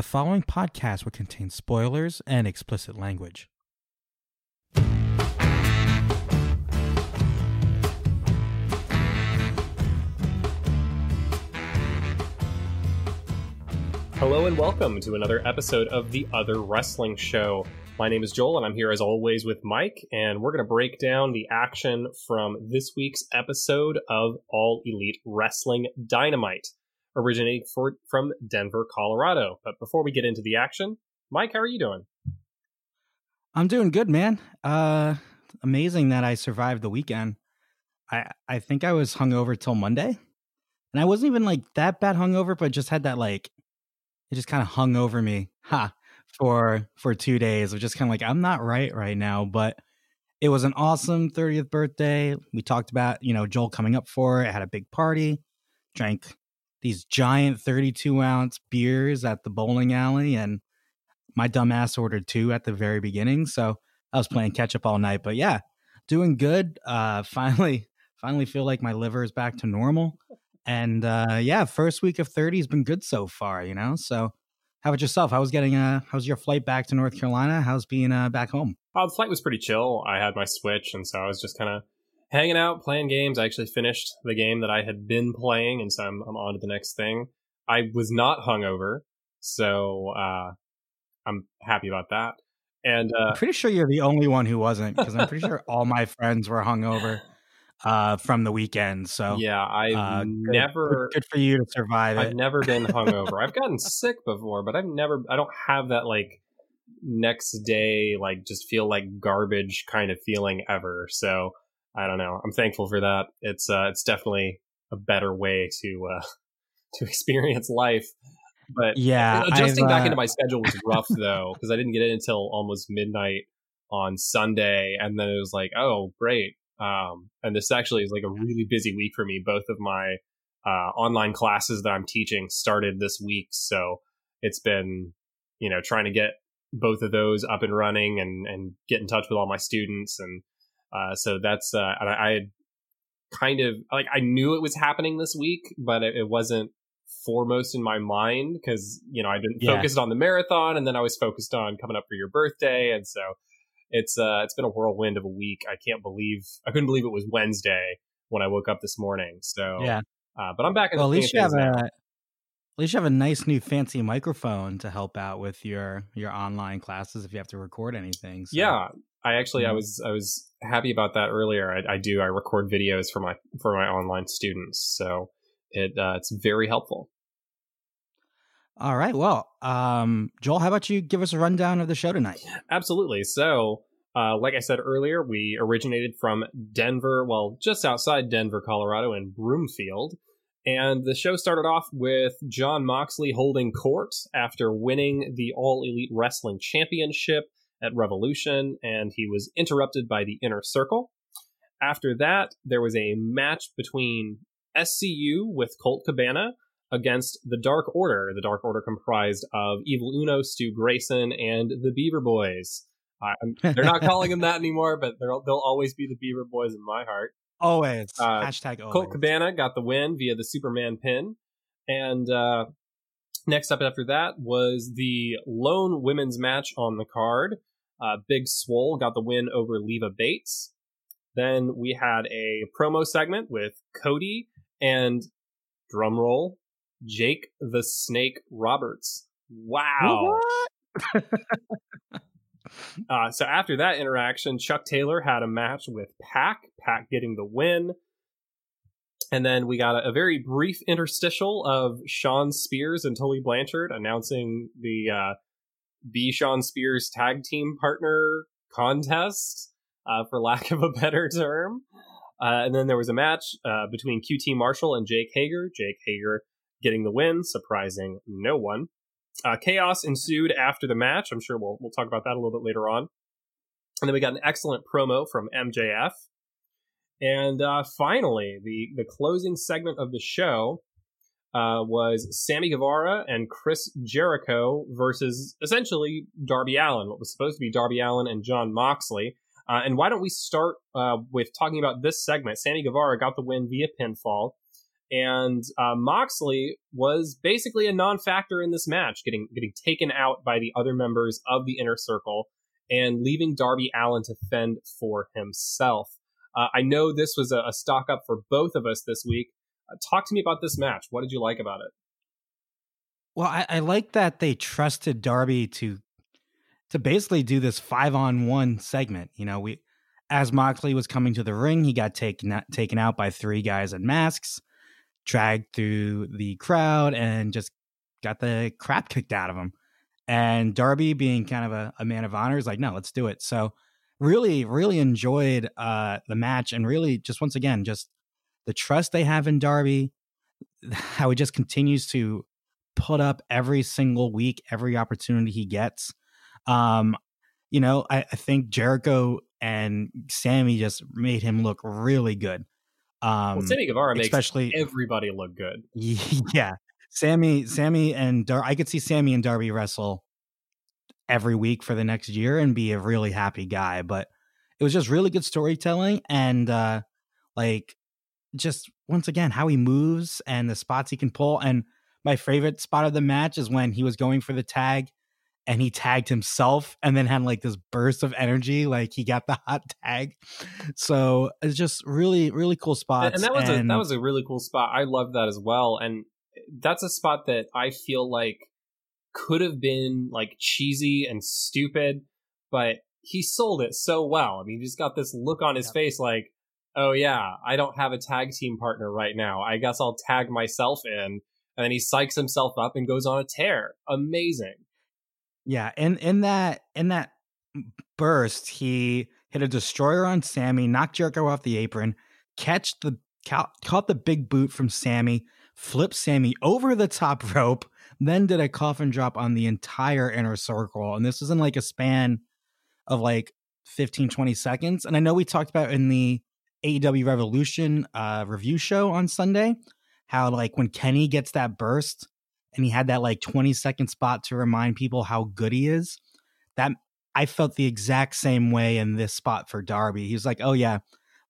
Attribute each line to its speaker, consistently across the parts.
Speaker 1: The following podcast will contain spoilers and explicit language.
Speaker 2: Hello and welcome to another episode of The Other Wrestling Show. My name is Joel and I'm here as always with Mike, and we're going to break down the action from this week's episode of All Elite Wrestling Dynamite, originating for, from Denver, Colorado. But before we get into the action, Mike, how are you doing?
Speaker 1: I'm doing good, man. Uh amazing that I survived the weekend. I I think I was hungover till Monday. And I wasn't even like that bad hungover, but just had that like it just kind of hung over me. Ha for for two days of just kind of like I'm not right right now, but it was an awesome 30th birthday. We talked about you know Joel coming up for it. Had a big party, drank these giant 32 ounce beers at the bowling alley, and my dumbass ordered two at the very beginning. So I was playing catch up all night. But yeah, doing good. Uh, finally, finally feel like my liver is back to normal. And uh, yeah, first week of 30 has been good so far, you know? So how about yourself? How was getting uh how's your flight back to North Carolina? How's being uh back home?
Speaker 2: Oh, the flight was pretty chill. I had my Switch, and so I was just kind of hanging out, playing games. I actually finished the game that I had been playing, and so I'm, I'm on to the next thing. I was not hungover, so uh, I'm happy about that. And uh,
Speaker 1: I'm pretty sure you're the only one who wasn't, because I'm pretty sure all my friends were hungover uh, from the weekend. So
Speaker 2: yeah, I've
Speaker 1: uh,
Speaker 2: never.
Speaker 1: good, good for you to survive
Speaker 2: I've
Speaker 1: it.
Speaker 2: never been hungover. I've gotten sick before, but I've never. I don't have that like next day like just feel like garbage kind of feeling ever. So I don't know. I'm thankful for that. It's uh, it's definitely a better way to uh, to experience life. But
Speaker 1: yeah,
Speaker 2: adjusting
Speaker 1: I've,
Speaker 2: back
Speaker 1: uh,
Speaker 2: into my schedule was rough though because I didn't get in until almost midnight on Sunday, and then it was like, oh great. Um, and this actually is like a really busy week for me. Both of my uh, online classes that I'm teaching started this week, so it's been you know trying to get both of those up and running and and get in touch with all my students and uh, so that's uh, and I, kind of like I knew it was happening this week, but it, it wasn't foremost in my mind because you know I've been
Speaker 1: Yeah.
Speaker 2: focused on the marathon and then I was focused on coming up for your birthday, and so it's uh it's been a whirlwind of a week. I can't believe I couldn't believe it was Wednesday when I woke up this morning. So
Speaker 1: yeah.
Speaker 2: uh, but I'm back in
Speaker 1: Well, at least you have
Speaker 2: things
Speaker 1: a at least you have a nice new fancy microphone to help out with your your online classes if you have to record anything. So.
Speaker 2: Yeah, I actually I
Speaker 1: Mhm.
Speaker 2: was I was happy about that earlier. I, I do I record videos for my for my online students, so it uh, it's very helpful.
Speaker 1: All right. Well, um, Joel, how about you give us a rundown of the show tonight?
Speaker 2: Absolutely. So, uh, like I said earlier, we originated from Denver, well, just outside Denver, Colorado, in Broomfield. And the show started off with Jon Moxley holding court after winning the All Elite Wrestling Championship at Revolution, and he was interrupted by the Inner Circle. After that, there was a match between SCU with Colt Cabana against the Dark Order. The Dark Order comprised of Evil Uno, Stu Grayson, and the Beaver Boys. They're not calling them that anymore, but they'll, they'll always be the Beaver Boys in my heart.
Speaker 1: Always.
Speaker 2: Uh,
Speaker 1: Hashtag always.
Speaker 2: Colt Cabana got the win via the Superman pin. And uh, next up after that was the lone women's match on the card. Uh, Big Swole got the win over Leva Bates. Then we had a promo segment with Cody and drumroll Jake the Snake Roberts. Wow.
Speaker 1: What?
Speaker 2: Uh, so after that interaction, Chuck Taylor had a match with Pac. Pac getting the win. And then we got a, a very brief interstitial of Shawn Spears and Tully Blanchard announcing the uh, B. Shawn Spears tag team partner contest, uh, for lack of a better term. Uh, and then there was a match uh, between QT Marshall and Jake Hager. Jake Hager getting the win, surprising no one. Uh, chaos ensued after the match. I'm sure we'll we'll talk about that a little bit later on. And then we got an excellent promo from MJF. And uh, finally, the the closing segment of the show uh, was Sammy Guevara and Chris Jericho versus essentially Darby Allin. What was supposed to be Darby Allin and Jon Moxley. Uh, and why don't we start uh, with talking about this segment? Sammy Guevara got the win via pinfall, and uh, Moxley was basically a non-factor in this match, getting getting taken out by the other members of the inner circle and leaving Darby Allin to fend for himself. Uh, I know this was a, a, stock up for both of us this week. Uh, talk to me about this match. What did you like about it?
Speaker 1: Well, I, I like that they trusted Darby to to basically do this five on one segment. You know, we as Moxley was coming to the ring, he got taken taken out by three guys in masks dragged through the crowd and just got the crap kicked out of him. And Darby, being kind of a, a man of honor, is like, no, let's do it. So, really, really enjoyed uh, the match and really just once again, just the trust they have in Darby, how he just continues to put up every single week, every opportunity he gets. Um, you know, I, I think Jericho and Sammy just made him look really good.
Speaker 2: Um, well, Sammy Guevara makes especially everybody look good.
Speaker 1: Yeah, Sammy, Sammy, and Dar- I could see Sammy and Darby wrestle every week for the next year and be a really happy guy. But it was just really good storytelling and uh like just once again how he moves and the spots he can pull. And my favorite spot of the match is when he was going for the tag and he tagged himself and then had like this burst of energy like he got the hot tag so it's just really really cool spot
Speaker 2: and that was and, a that was a really cool spot i love that as well and eh, that's a spot that i feel like could have been like cheesy and stupid but he sold it so well i mean he just got this look on his yeah. face like oh yeah i don't have a tag team partner right now i guess i'll tag myself in and then he psychs himself up and goes on a tear amazing
Speaker 1: yeah, and in that in that burst, he hit a destroyer on Sammy, knocked Jericho off the apron, catch the caught the big boot from Sammy, flipped Sammy over the top rope, then did a coffin drop on the entire inner circle. And this was in like a span of like 15, 20 seconds. And I know we talked about in the AEW Revolution uh, review show on Sunday how like when Kenny gets that burst, and he had that like 20 second spot to remind people how good he is. That I felt the exact same way in this spot for Darby. He was like, "Oh yeah,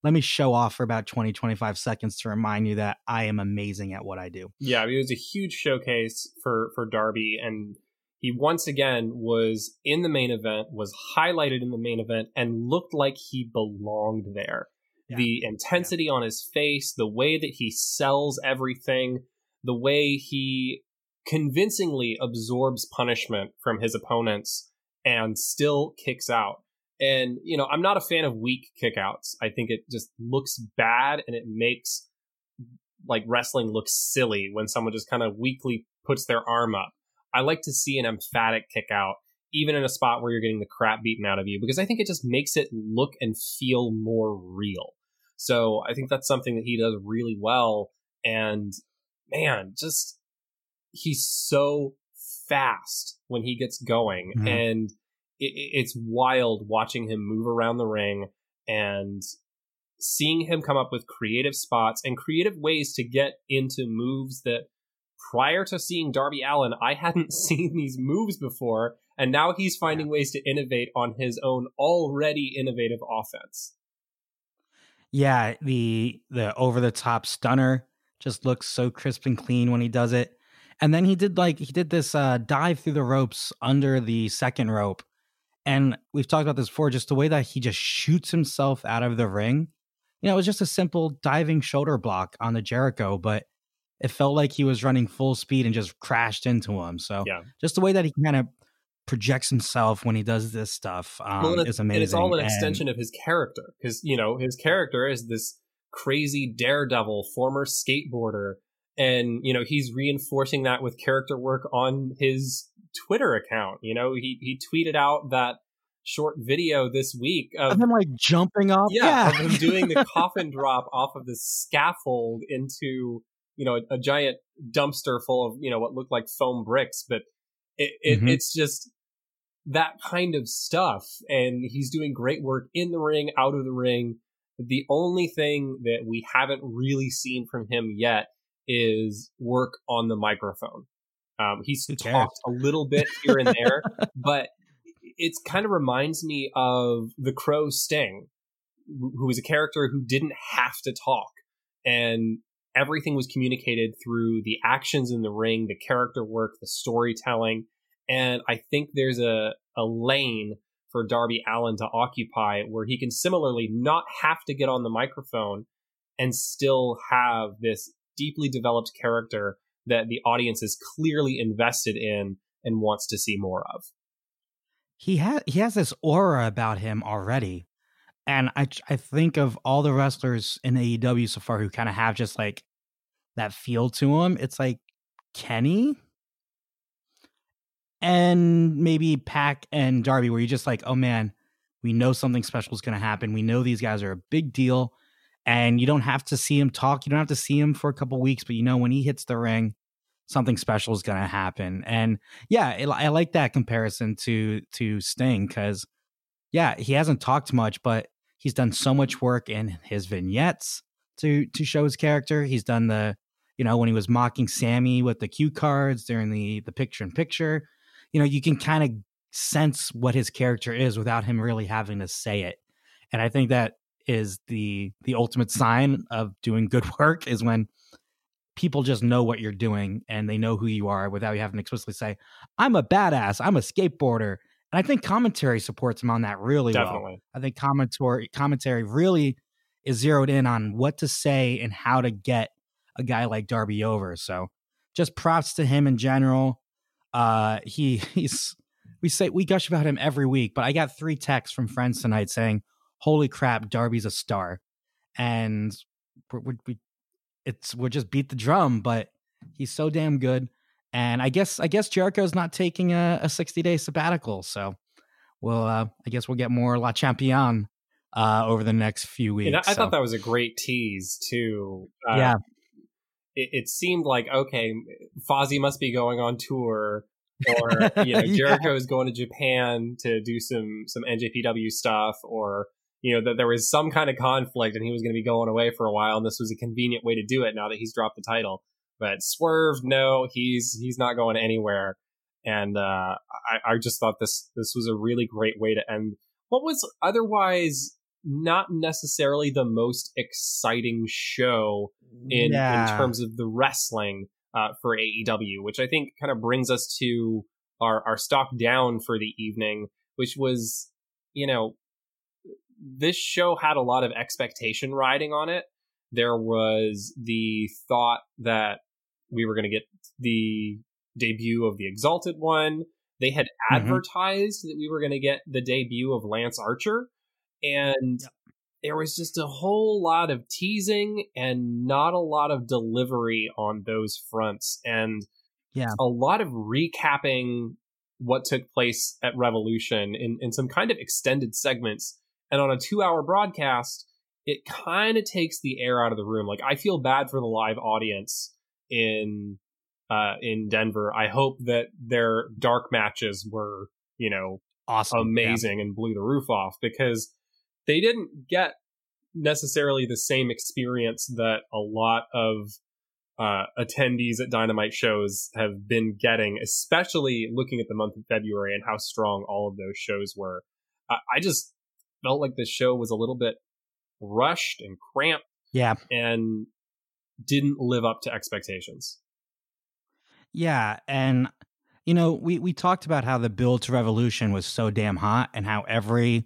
Speaker 1: let me show off for about 20 25 seconds to remind you that I am amazing at what I do."
Speaker 2: Yeah, I mean, it was a huge showcase for for Darby and he once again was in the main event, was highlighted in the main event and looked like he belonged there. Yeah. The intensity yeah. on his face, the way that he sells everything, the way he convincingly absorbs punishment from his opponents and still kicks out. And, you know, I'm not a fan of weak kickouts. I think it just looks bad and it makes like wrestling look silly when someone just kind of weakly puts their arm up. I like to see an emphatic kick out, even in a spot where you're getting the crap beaten out of you, because I think it just makes it look and feel more real. So I think that's something that he does really well. And man, just he's so fast when he gets going mm-hmm. and it, it's wild watching him move around the ring and seeing him come up with creative spots and creative ways to get into moves that prior to seeing Darby Allin, I hadn't seen these moves before. And now he's finding ways to innovate on his own already innovative offense.
Speaker 1: Yeah, the the over the top stunner just looks so crisp and clean when he does it. And then he did like he did this uh, dive through the ropes under the second rope. And we've talked about this before, just the way that he just shoots himself out of the ring. You know, it was just a simple diving shoulder block on the Jericho, but it felt like he was running full speed and just crashed into him. So yeah. just the way that he kind of projects himself when he does this stuff um, well, is amazing. And
Speaker 2: it's all an extension of his character because, you know, his character is this crazy daredevil, former skateboarder and you know he's reinforcing that with character work on his Twitter account. You know, he he tweeted out that short video this week
Speaker 1: of, of him like jumping off,
Speaker 2: yeah, yeah. of him doing the coffin drop off of the scaffold into you know a, a, giant dumpster full of you know what looked like foam bricks, but it, it mm-hmm. it's just that kind of stuff, and he's doing great work in the ring, out of the ring. The only thing that we haven't really seen from him yet is work on the microphone. Um, he's talked a little bit here and there, but it kind of reminds me of the Crow Sting, who was a character who didn't have to talk. And everything was communicated through the actions in the ring, the character work, the storytelling. And I think there's a, a lane for Darby Allin to occupy where he can similarly not have to get on the microphone and still have this deeply developed character that the audience is clearly invested in and wants to see more of.
Speaker 1: He has he has this aura about him already. And I I think of all the wrestlers in AEW so far who kind of have just like that feel to them. It's like Kenny and maybe Pac and Darby, where you're just like, oh man, we know something special is going to happen. We know these guys are a big deal, and you don't have to see him talk. You don't have to see him for a couple weeks, but you know when he hits the ring, something special is going to happen. And yeah, it, I like that comparison to to Sting because yeah, he hasn't talked much, but he's done so much work in his vignettes to to show his character. He's done the you know when he was mocking Sammy with the cue cards during the the picture in picture you know, you can kind of sense what his character is without him really having to say it. And I think that is the the ultimate sign of doing good work is when people just know what you're doing and they know who you are without you having to explicitly say, I'm a badass, I'm a skateboarder. And I think commentary supports him on that really Definitely. well. I think commentary commentary really is zeroed in on what to say and how to get a guy like Darby over. So just props to him in general. Uh, he he's we say we gush about him every week, but I got three texts from friends tonight saying, "Holy crap, Darby's a star," and we we it's we'll just beat the drum, but he's so damn good. And I guess I guess Jericho's not taking a, a 60 day sabbatical, so we'll uh, I guess we'll get more Le Champion uh, over the next few weeks.
Speaker 2: I
Speaker 1: so.
Speaker 2: thought that was a great tease too. Uh,
Speaker 1: yeah,
Speaker 2: it, it seemed like okay, Fozzy must be going on tour, or you know Jericho yeah. is going to Japan to do some some NJPW stuff, or you know that there was some kind of conflict and he was going to be going away for a while, and this was a convenient way to do it now that he's dropped the title. But Swerve, no, he's he's not going anywhere, and uh, I, I just thought this this was a really great way to end what was otherwise not necessarily the most exciting show in yeah. in terms of the wrestling uh, for AEW, which I think kind of brings us to our our stock down for the evening, which was you know this show had a lot of expectation riding on it. There was the thought that we were going to get the debut of the Exalted One. They had mm-hmm. advertised that we were going to get the debut of Lance Archer, and yep there was just a whole lot of teasing and not a lot of delivery on those fronts and
Speaker 1: yeah
Speaker 2: a lot of recapping what took place at revolution in, in some kind of extended segments and on a two hour broadcast it kind of takes the air out of the room like i feel bad for the live audience in uh in denver i hope that their dark matches were you know
Speaker 1: awesome
Speaker 2: amazing yeah. and blew the roof off because they didn't get necessarily the same experience that a lot of uh, attendees at Dynamite shows have been getting, especially looking at the month of February and how strong all of those shows were. I, I just felt like the show was a little bit rushed and cramped.
Speaker 1: Yeah.
Speaker 2: And didn't live up to expectations.
Speaker 1: Yeah. And, you know, we, we talked about how the build to Revolution was so damn hot and how every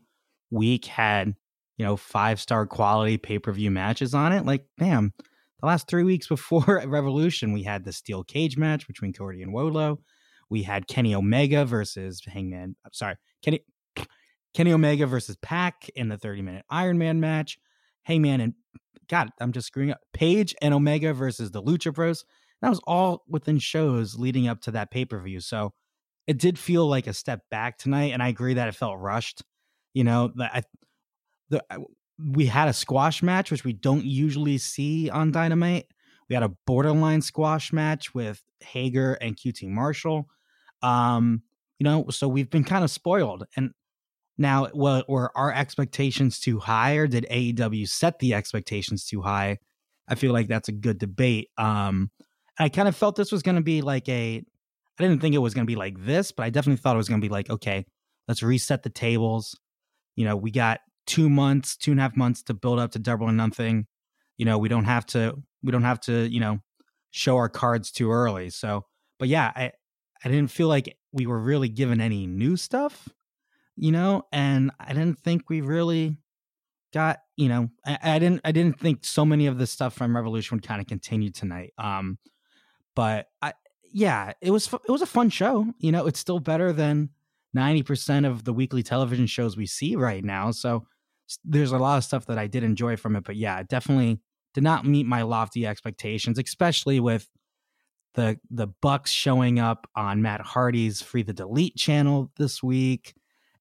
Speaker 1: week had, you know, five star quality pay per view matches on it. Like, damn, the last three weeks before Revolution, we had the steel cage match between Cody and Wardlow. We had Kenny Omega versus Hangman. I'm sorry, Kenny Kenny Omega versus Pac in the 30 minute Iron Man match. Hangman and God, I'm just screwing up. Page and Omega versus the Lucha Bros. That was all within shows leading up to that pay per view. So it did feel like a step back tonight, and I agree that it felt rushed. You know, I, the we had a squash match, which we don't usually see on Dynamite. We had a borderline squash match with Hager and QT Marshall. Um, you know, so we've been kind of spoiled. And now, were our expectations too high, or did AEW set the expectations too high? I feel like that's a good debate. Um, I kind of felt this was going to be like a. I didn't think it was going to be like this, but I definitely thought it was going to be like, okay, let's reset the tables you know, we got two months, two and a half months to build up to double or nothing. You know, we don't have to we don't have to, you know, show our cards too early. So, but yeah, I I didn't feel like we were really given any new stuff, you know, and I didn't think we really got, you know, I, I didn't I didn't think so many of the stuff from Revolution would kind of continue tonight. Um, but I yeah, it was it was a fun show. You know, it's still better than ninety percent of the weekly television shows we see right now. So there's a lot of stuff that I did enjoy from it. But yeah, definitely did not meet my lofty expectations, especially with the the Bucks showing up on Matt Hardy's Free the Delete channel this week,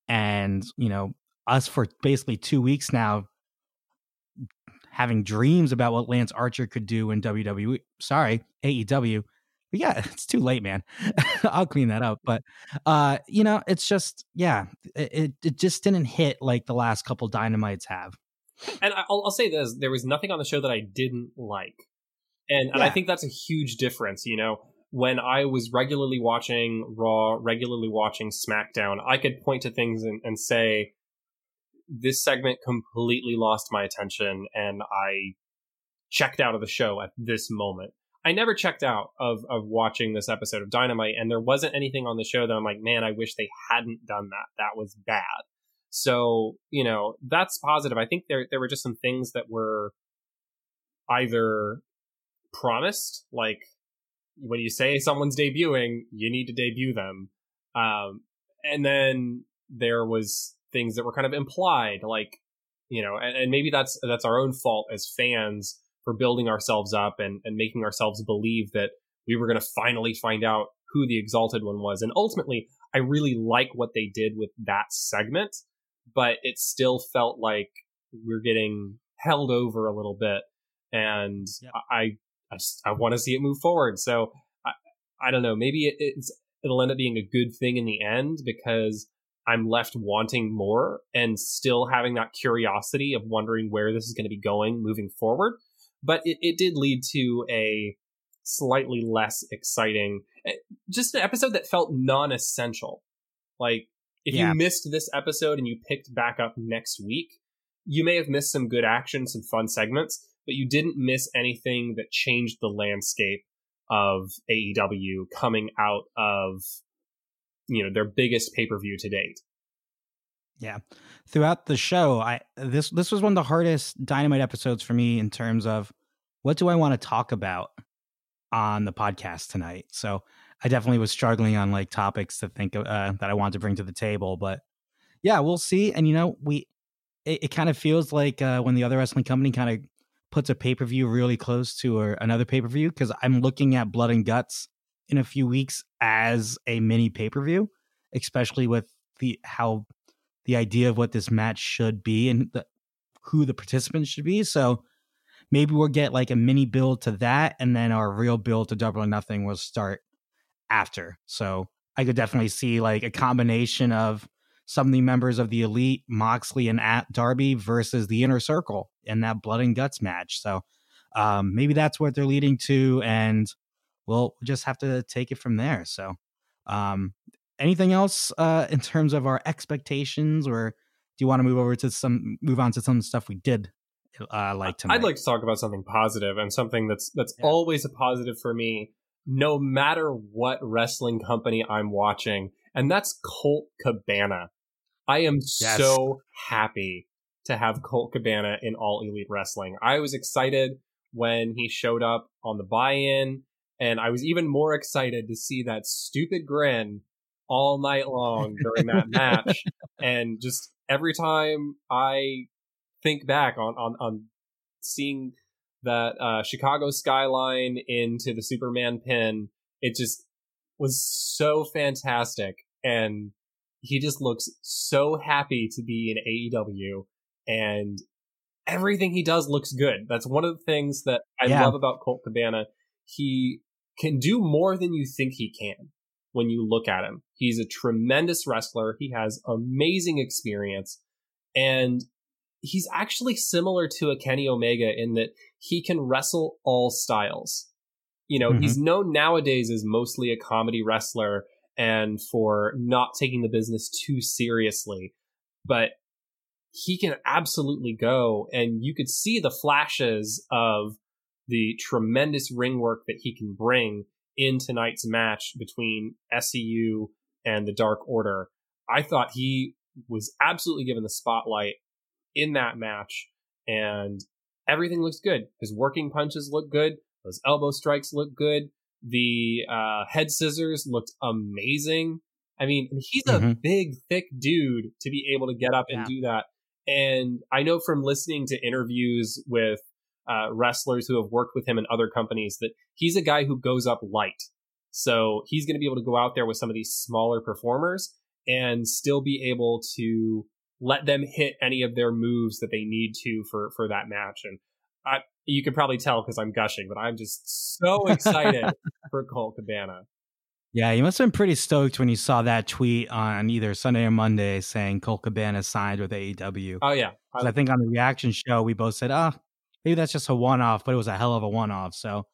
Speaker 1: and you know us for basically two weeks now having dreams about what Lance Archer could do in WWE. Sorry, AEW. But yeah, it's too late, man. I'll clean that up. But uh, you know, it's just yeah, it it just didn't hit like the last couple dynamites have.
Speaker 2: And I'll, I'll say this: there was nothing on the show that I didn't like, and and I think that's a huge difference. You know, when I was regularly watching Raw, regularly watching SmackDown, I could point to things and, and say, this segment completely lost my attention, and I checked out of the show at this moment. I never checked out of of watching this episode of Dynamite, and there wasn't anything on the show that I'm like, man, I wish they hadn't done that. That was bad. So, you know, that's positive. I think there there were just some things that were either promised, like when you say someone's debuting, you need to debut them. Um, and then there was things that were kind of implied, like, you know, and, and maybe that's that's our own fault as fans for building ourselves up and, and making ourselves believe that we were going to finally find out who the exalted one was. And ultimately, I really like what they did with that segment but it still felt like we're getting held over a little bit, and yep. I I just I want to see it move forward. So I I don't know. Maybe it, it's it'll end up being a good thing in the end because I'm left wanting more and still having that curiosity of wondering where this is going to be going moving forward. But it, it did lead to a slightly less exciting, eh, just an episode that felt non essential. Like if yeah. you missed this episode and you picked back up next week, you may have missed some good action, some fun segments, but you didn't miss anything that changed the landscape of AEW coming out of you know their biggest pay-per-view to date.
Speaker 1: Yeah. Throughout the show, I this this was one of the hardest Dynamite episodes for me in terms of what do I want to talk about on the podcast tonight. So I definitely was struggling on like topics to think of, uh, that I wanted to bring to the table. But yeah, we'll see. And you know, we it, it kind of feels like uh, when the other wrestling company kind of puts a pay per view really close to a, another pay per view because I'm looking at Blood and Guts in a few weeks as a mini pay per view, especially with the how the idea of what this match should be and the, who the participants should be. So maybe we'll get like a mini build to that, and then our real build to Double or Nothing will start after. So I could definitely see like a combination of some of the members of the elite, Moxley and at Darby versus the inner circle in that blood and guts match. So um, maybe that's what they're leading to, and we'll just have to take it from there. So, um, anything else uh, in terms of our expectations, or do you want to move over to some move on to some stuff we did uh, like tonight?
Speaker 2: I'd like to talk about something positive and something that's that's yeah. always a positive for me no matter what wrestling company I'm watching, and that's Colt Cabana. I am yes. so happy to have Colt Cabana in All Elite Wrestling. I was excited when he showed up on the buy-in, and I was even more excited to see that stupid grin all night long during that match. And just every time I think back on on on seeing that uh, Chicago skyline into the Superman pin. It just was so fantastic, and he just looks so happy to be in AEW, and everything he does looks good. That's one of the things that I yeah. love about Colt Cabana. He can do more than you think he can when you look at him. He's a tremendous wrestler. He has amazing experience. And he's actually similar to a Kenny Omega in that he can wrestle all styles. You know, mm-hmm. he's known nowadays as mostly a comedy wrestler and for not taking the business too seriously, but he can absolutely go and you could see the flashes of the tremendous ring work that he can bring in tonight's match between SCU and the Dark Order. I thought he was absolutely given the spotlight in that match, and everything looks good. His working punches look good. Those elbow strikes look good. The uh, head scissors looked amazing. I mean, he's a mm-hmm. big, thick dude to be able to get up and yeah. do that. And I know from listening to interviews with uh, wrestlers who have worked with him in other companies that he's a guy who goes up light. So he's going to be able to go out there with some of these smaller performers and still be able to let them hit any of their moves that they need to for for that match. And I, you can probably tell because I'm gushing, but I'm just so excited for Colt Cabana.
Speaker 1: Yeah, you must have been pretty stoked when you saw that tweet on either Sunday or Monday saying Colt Cabana signed with AEW.
Speaker 2: Oh yeah,
Speaker 1: I, I think on the reaction show we both said, "Ah, oh, maybe that's just a one-off," but it was a hell of a one-off. So,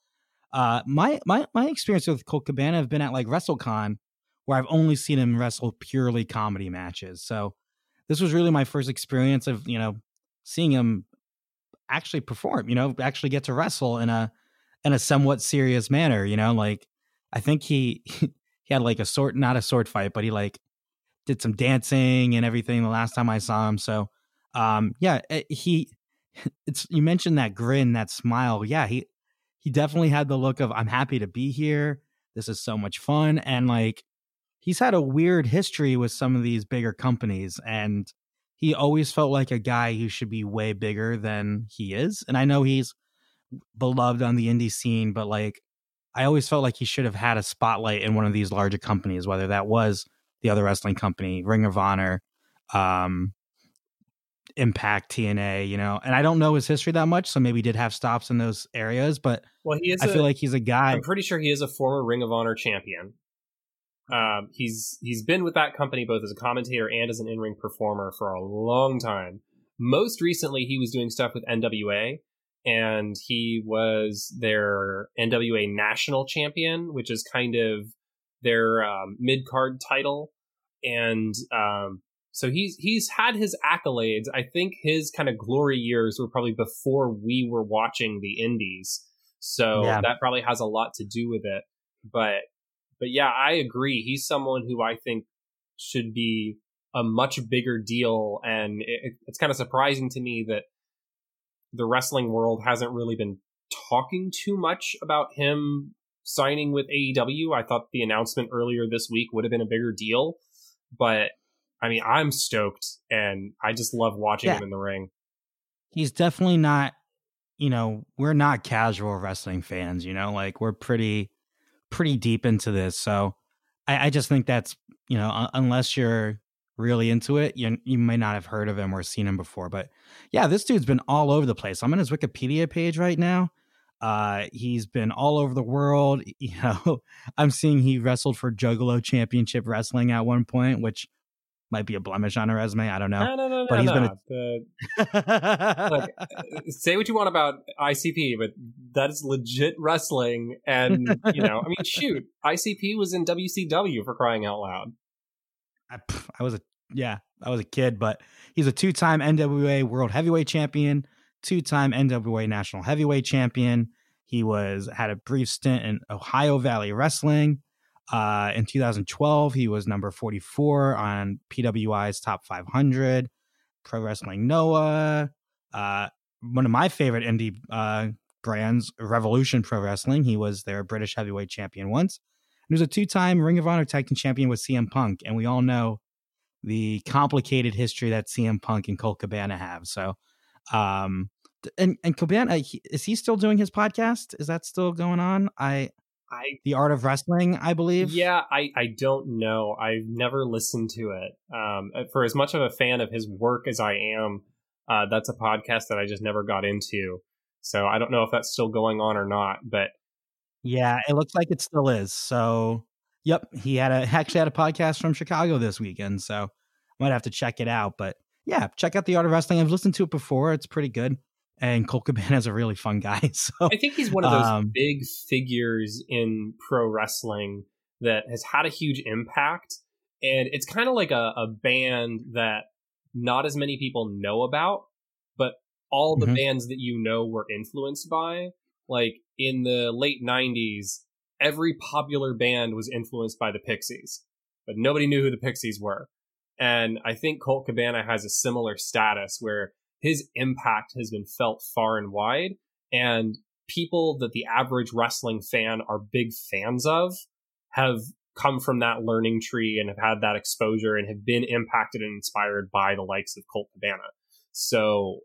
Speaker 1: uh, my my my experience with Colt Cabana have been at like WrestleCon, where I've only seen him wrestle purely comedy matches. So, this was really my first experience of you know seeing him actually perform. You know, actually get to wrestle in a in a somewhat serious manner. You know, like I think he he had like a sword, not a sword fight, but he like did some dancing and everything the last time I saw him. So, um, yeah, eh, he it's you mentioned that grin, that smile. Yeah, he he definitely had the look of I'm happy to be here. This is so much fun, and like he's had a weird history with some of these bigger companies, and he always felt like a guy who should be way bigger than he is. And I know he's beloved on the indie scene, but like I always felt like he should have had a spotlight in one of these larger companies, whether that was the other wrestling company, Ring of Honor, um, Impact, TNA, you know. And I don't know his history that much, so maybe he did have stops in those areas. But well, he is. I a, feel like he's a guy.
Speaker 2: I'm pretty sure he is a former Ring of Honor champion. Um, he's he's been with that company both as a commentator and as an in ring performer for a long time. Most recently, he was doing stuff with NWA, and he was their NWA national champion, which is kind of their um, mid card title. And um, so he's he's had his accolades. I think his kind of glory years were probably before we were watching the Indies, so yeah. that probably has a lot to do with it. But but yeah, I agree. He's someone who I think should be a much bigger deal, and it, it's kind of surprising to me that the wrestling world hasn't really been talking too much about him signing with AEW. I thought the announcement earlier this week would have been a bigger deal, but I mean, I'm stoked and I just love watching yeah. him in the ring.
Speaker 1: He's definitely not, you know, we're not casual wrestling fans, you know, like we're pretty, pretty deep into this. So I, I just think that's, you know, unless you're really into it, you you may not have heard of him or seen him before. But yeah, this dude's been all over the place. I'm on his Wikipedia page right now. Uh, he's been all over the world. You know, I'm seeing he wrestled for Juggalo Championship Wrestling at one point, which might be a blemish on a resume. I don't know.
Speaker 2: No, no, no, but no, he's no. been. A... Look, say what you want about ICP, but that is legit wrestling. And you know, I mean, shoot, ICP was in WCW for crying out loud.
Speaker 1: I, I was a yeah, I was a kid, but he's a two-time NWA World Heavyweight Champion, two-time NWA National Heavyweight Champion. He was had a brief stint in Ohio Valley Wrestling. Uh, in 2012, he was number 44 on PWI's Top 500. Pro Wrestling Noah. Uh, one of my favorite indie uh, brands, Revolution Pro Wrestling. He was their British Heavyweight Champion once. He was a two-time Ring of Honor Tag Team Champion with CM Punk, and we all know the complicated history that CM Punk and Colt Cabana have. So, um, and and Cabana is he still doing his podcast? Is that still going on? I, I the art of wrestling, I believe.
Speaker 2: Yeah, I I don't know. I've never listened to it. Um, uh, for as much of a fan of his work as I am, uh, that's a podcast that I just never got into. So I don't know if that's still going on or not, but
Speaker 1: yeah, it looks like it still is. So Yep, he had a actually had a podcast from Chicago this weekend, so I might have to check it out. But yeah, check out the Art of Wrestling. I've listened to it before; it's pretty good. And Cabana is a really fun guy. So
Speaker 2: I think he's one of those um, big figures in pro wrestling that has had a huge impact. And it's kind of like a, a band that not as many people know about, but all the mm-hmm. bands that you know were influenced by like in the late 90s, every popular band was influenced by the Pixies, but nobody knew who the Pixies were. And I think Colt Cabana has a similar status where his impact has been felt far and wide. And people that the average wrestling fan are big fans of have come from that learning tree and have had that exposure and have been impacted and inspired by the likes of Colt Cabana. So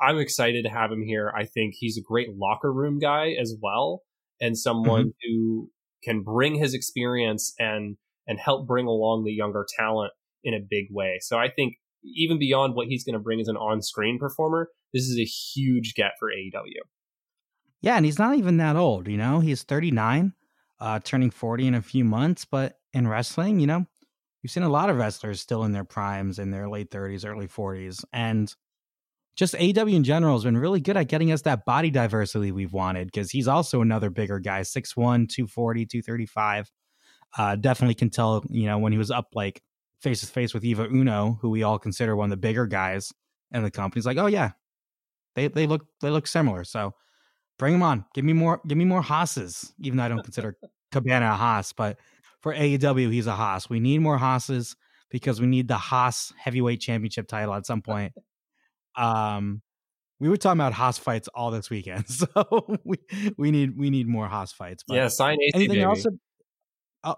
Speaker 2: I, am excited to have him here. I think he's a great locker room guy as well, and someone mm-hmm. who can bring his experience and and help bring along the younger talent in a big way. So I think even beyond what he's going to bring as an on-screen performer, this is a huge get for AEW.
Speaker 1: Yeah, and he's not even that old, you know. He's 39, uh, turning 40 in a few months, but in wrestling, you know, you've seen a lot of wrestlers still in their primes in their late 30s, early 40s, and just AEW in general has been really good at getting us that body diversity we've wanted because he's also another bigger guy, 6'1, 240, 235. Uh, definitely can tell, you know, when he was up like face to face with Evil Uno, who we all consider one of the bigger guys in the company. He's like, oh yeah, they they look they look similar. So bring him on. Give me more give me more Haas's, even though I don't consider Cabana a Haas, but for AEW he's a Haas. We need more Haas's because we need the Haas heavyweight championship title at some point. Um, we were talking about Haas fights all this weekend, so we we need we need more Haas fights.
Speaker 2: But yeah, sign AC, anything baby. else?
Speaker 1: Uh,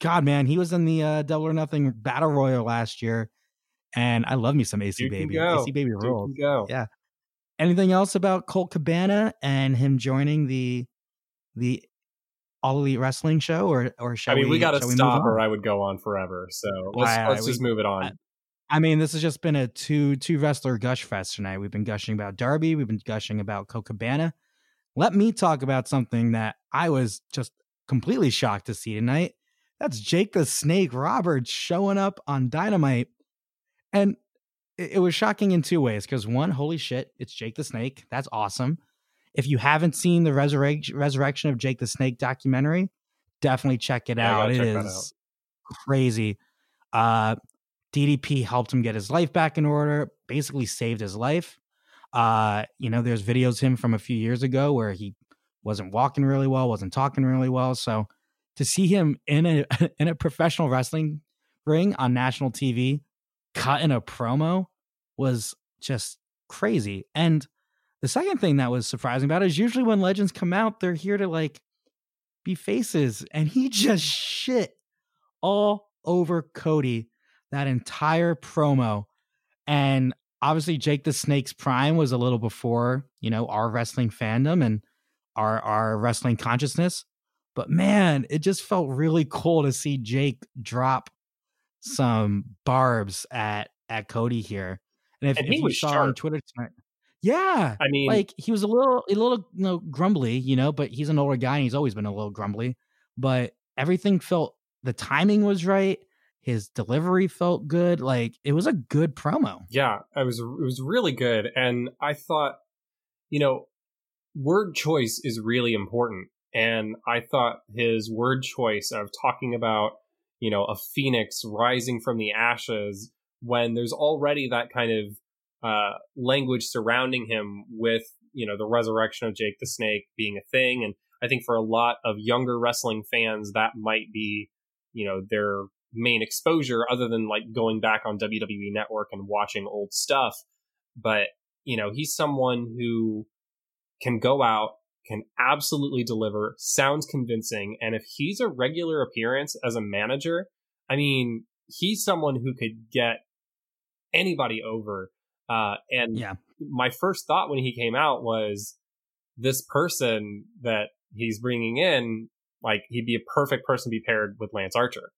Speaker 1: God, man, he was in the uh, Double or Nothing Battle Royal last year, and I love me some AC
Speaker 2: Duke
Speaker 1: baby. AC baby
Speaker 2: rules. Go.
Speaker 1: Yeah. Anything else about Colt Cabana and him joining the the All Elite Wrestling show, or or shall I
Speaker 2: mean, we,
Speaker 1: we
Speaker 2: got to stop, or I would go on forever. So let's right, let's just we, move it on.
Speaker 1: I mean, this has just been a two two wrestler gush fest tonight. We've been gushing about Darby. We've been gushing about Colt Cabana. Let me talk about something that I was just completely shocked to see tonight. That's Jake the Snake Roberts showing up on Dynamite. And it, it was shocking in two ways. Because one, holy shit, it's Jake the Snake. That's awesome. If you haven't seen the resurrect- resurrection of Jake the Snake documentary, definitely check it yeah, out. It is out. crazy. Uh, DDP helped him get his life back in order, basically saved his life. Uh, you know, there's videos him from a few years ago where he wasn't walking really well, wasn't talking really well. So to see him in a in a professional wrestling ring on national TV, cut in a promo was just crazy. And the second thing that was surprising about it is usually when legends come out, they're here to like be faces, and he just shit all over Cody that entire promo. And obviously, Jake the Snake's prime was a little before, you know, our wrestling fandom and our our wrestling consciousness. But man, it just felt really cool to see Jake drop some barbs at at Cody here.
Speaker 2: And if, and if you saw sharp. on
Speaker 1: Twitter tonight, yeah,
Speaker 2: I mean,
Speaker 1: like he was a little a little you know grumbly, you know, but he's an older guy and he's always been a little grumbly. But everything felt the timing was right his delivery felt good. Like it was a good promo.
Speaker 2: Yeah, it was it was really good, and I thought, you know, word choice is really important, and I thought his word choice of talking about you know a phoenix rising from the ashes when there's already that kind of uh, language surrounding him with you know the resurrection of Jake the Snake being a thing, and I think for a lot of younger wrestling fans that might be you know their main exposure other than like going back on WWE Network and watching old stuff. But, you know, he's someone who can go out, can absolutely deliver, sounds convincing. And if he's a regular appearance as a manager, I mean, he's someone who could get anybody over. Uh, and
Speaker 1: yeah.
Speaker 2: my first thought when he came out was this person that he's bringing in, like, he'd be a perfect person to be paired with Lance Archer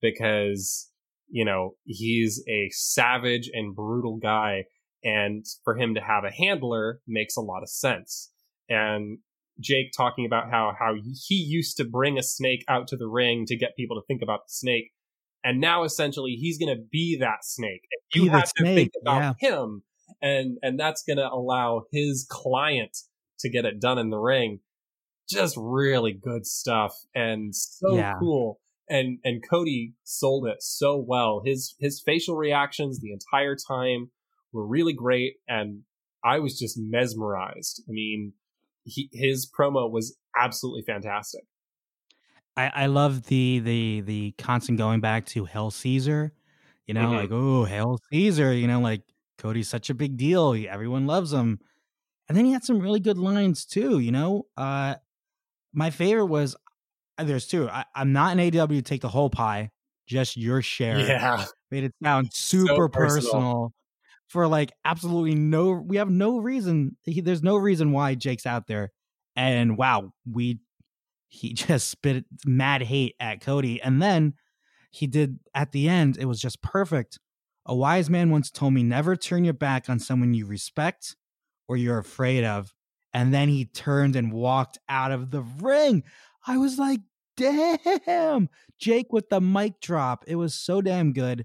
Speaker 2: because, you know, he's a savage and brutal guy. And for him to have a handler makes a lot of sense. And Jake talking about how, how he used to bring a snake out to the ring to get people to think about the snake. And now essentially he's going to be that snake. You be have to snake, think about yeah. him. And, and that's going to allow his client to get it done in the ring. Just really good stuff and so yeah. cool and and Cody sold it so well. His his facial reactions the entire time were really great, and I was just mesmerized. I mean, he, his promo was absolutely fantastic.
Speaker 1: I, I love the the the constant going back to Hell Caesar, you know,
Speaker 2: Mhm.
Speaker 1: like oh Hell Caesar, you know, like Cody's such a big deal, everyone loves him, and then he had some really good lines too, you know. Uh, my favorite was there's two. I, I'm not an AW to take the whole pie, just your share.
Speaker 2: Yeah,
Speaker 1: made it sound super
Speaker 2: personal.
Speaker 1: personal. for like absolutely no we have no reason he, there's no reason why Jake's out there and wow we he just spit mad hate at Cody and then he did at the end it was just perfect a wise man once told me never turn your back on someone you respect or you're afraid of and then he turned and walked out of the ring i was like damn jake with the mic drop it was so damn good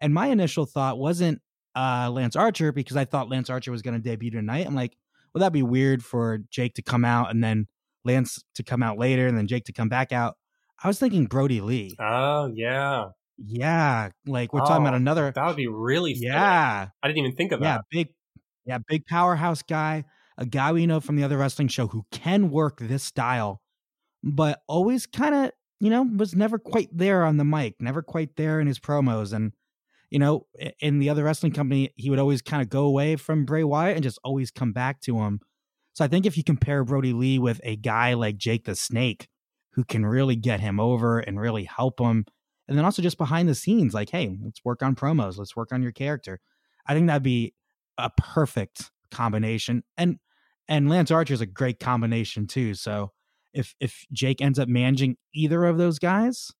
Speaker 1: and my initial thought wasn't uh, Lance Archer because I thought Lance Archer was going to debut tonight. I'm like, well, that'd be weird for Jake to come out and then Lance to come out later and then Jake to come back out. I was thinking Brodie Lee.
Speaker 2: oh yeah,
Speaker 1: Yeah, like we're talking about
Speaker 2: Oh,
Speaker 1: another.
Speaker 2: that would be really.
Speaker 1: Yeah,
Speaker 2: I didn't even think of
Speaker 1: yeah,
Speaker 2: that.
Speaker 1: big, yeah, big powerhouse guy, a guy we know from the other wrestling show who can work this style, but always kind of, you know, was never quite there on the mic, never quite there in his promos. And, you know, in the other wrestling company, he would always kind of go away from Bray Wyatt and just always come back to him. So I think if you compare Brodie Lee with a guy like Jake the Snake, who can really get him over and really help him, and then also just behind the scenes, like, hey, let's work on promos, let's work on your character. I think that'd be a perfect combination. And and Lance Archer is a great combination too. So if if Jake ends up managing either of those guys,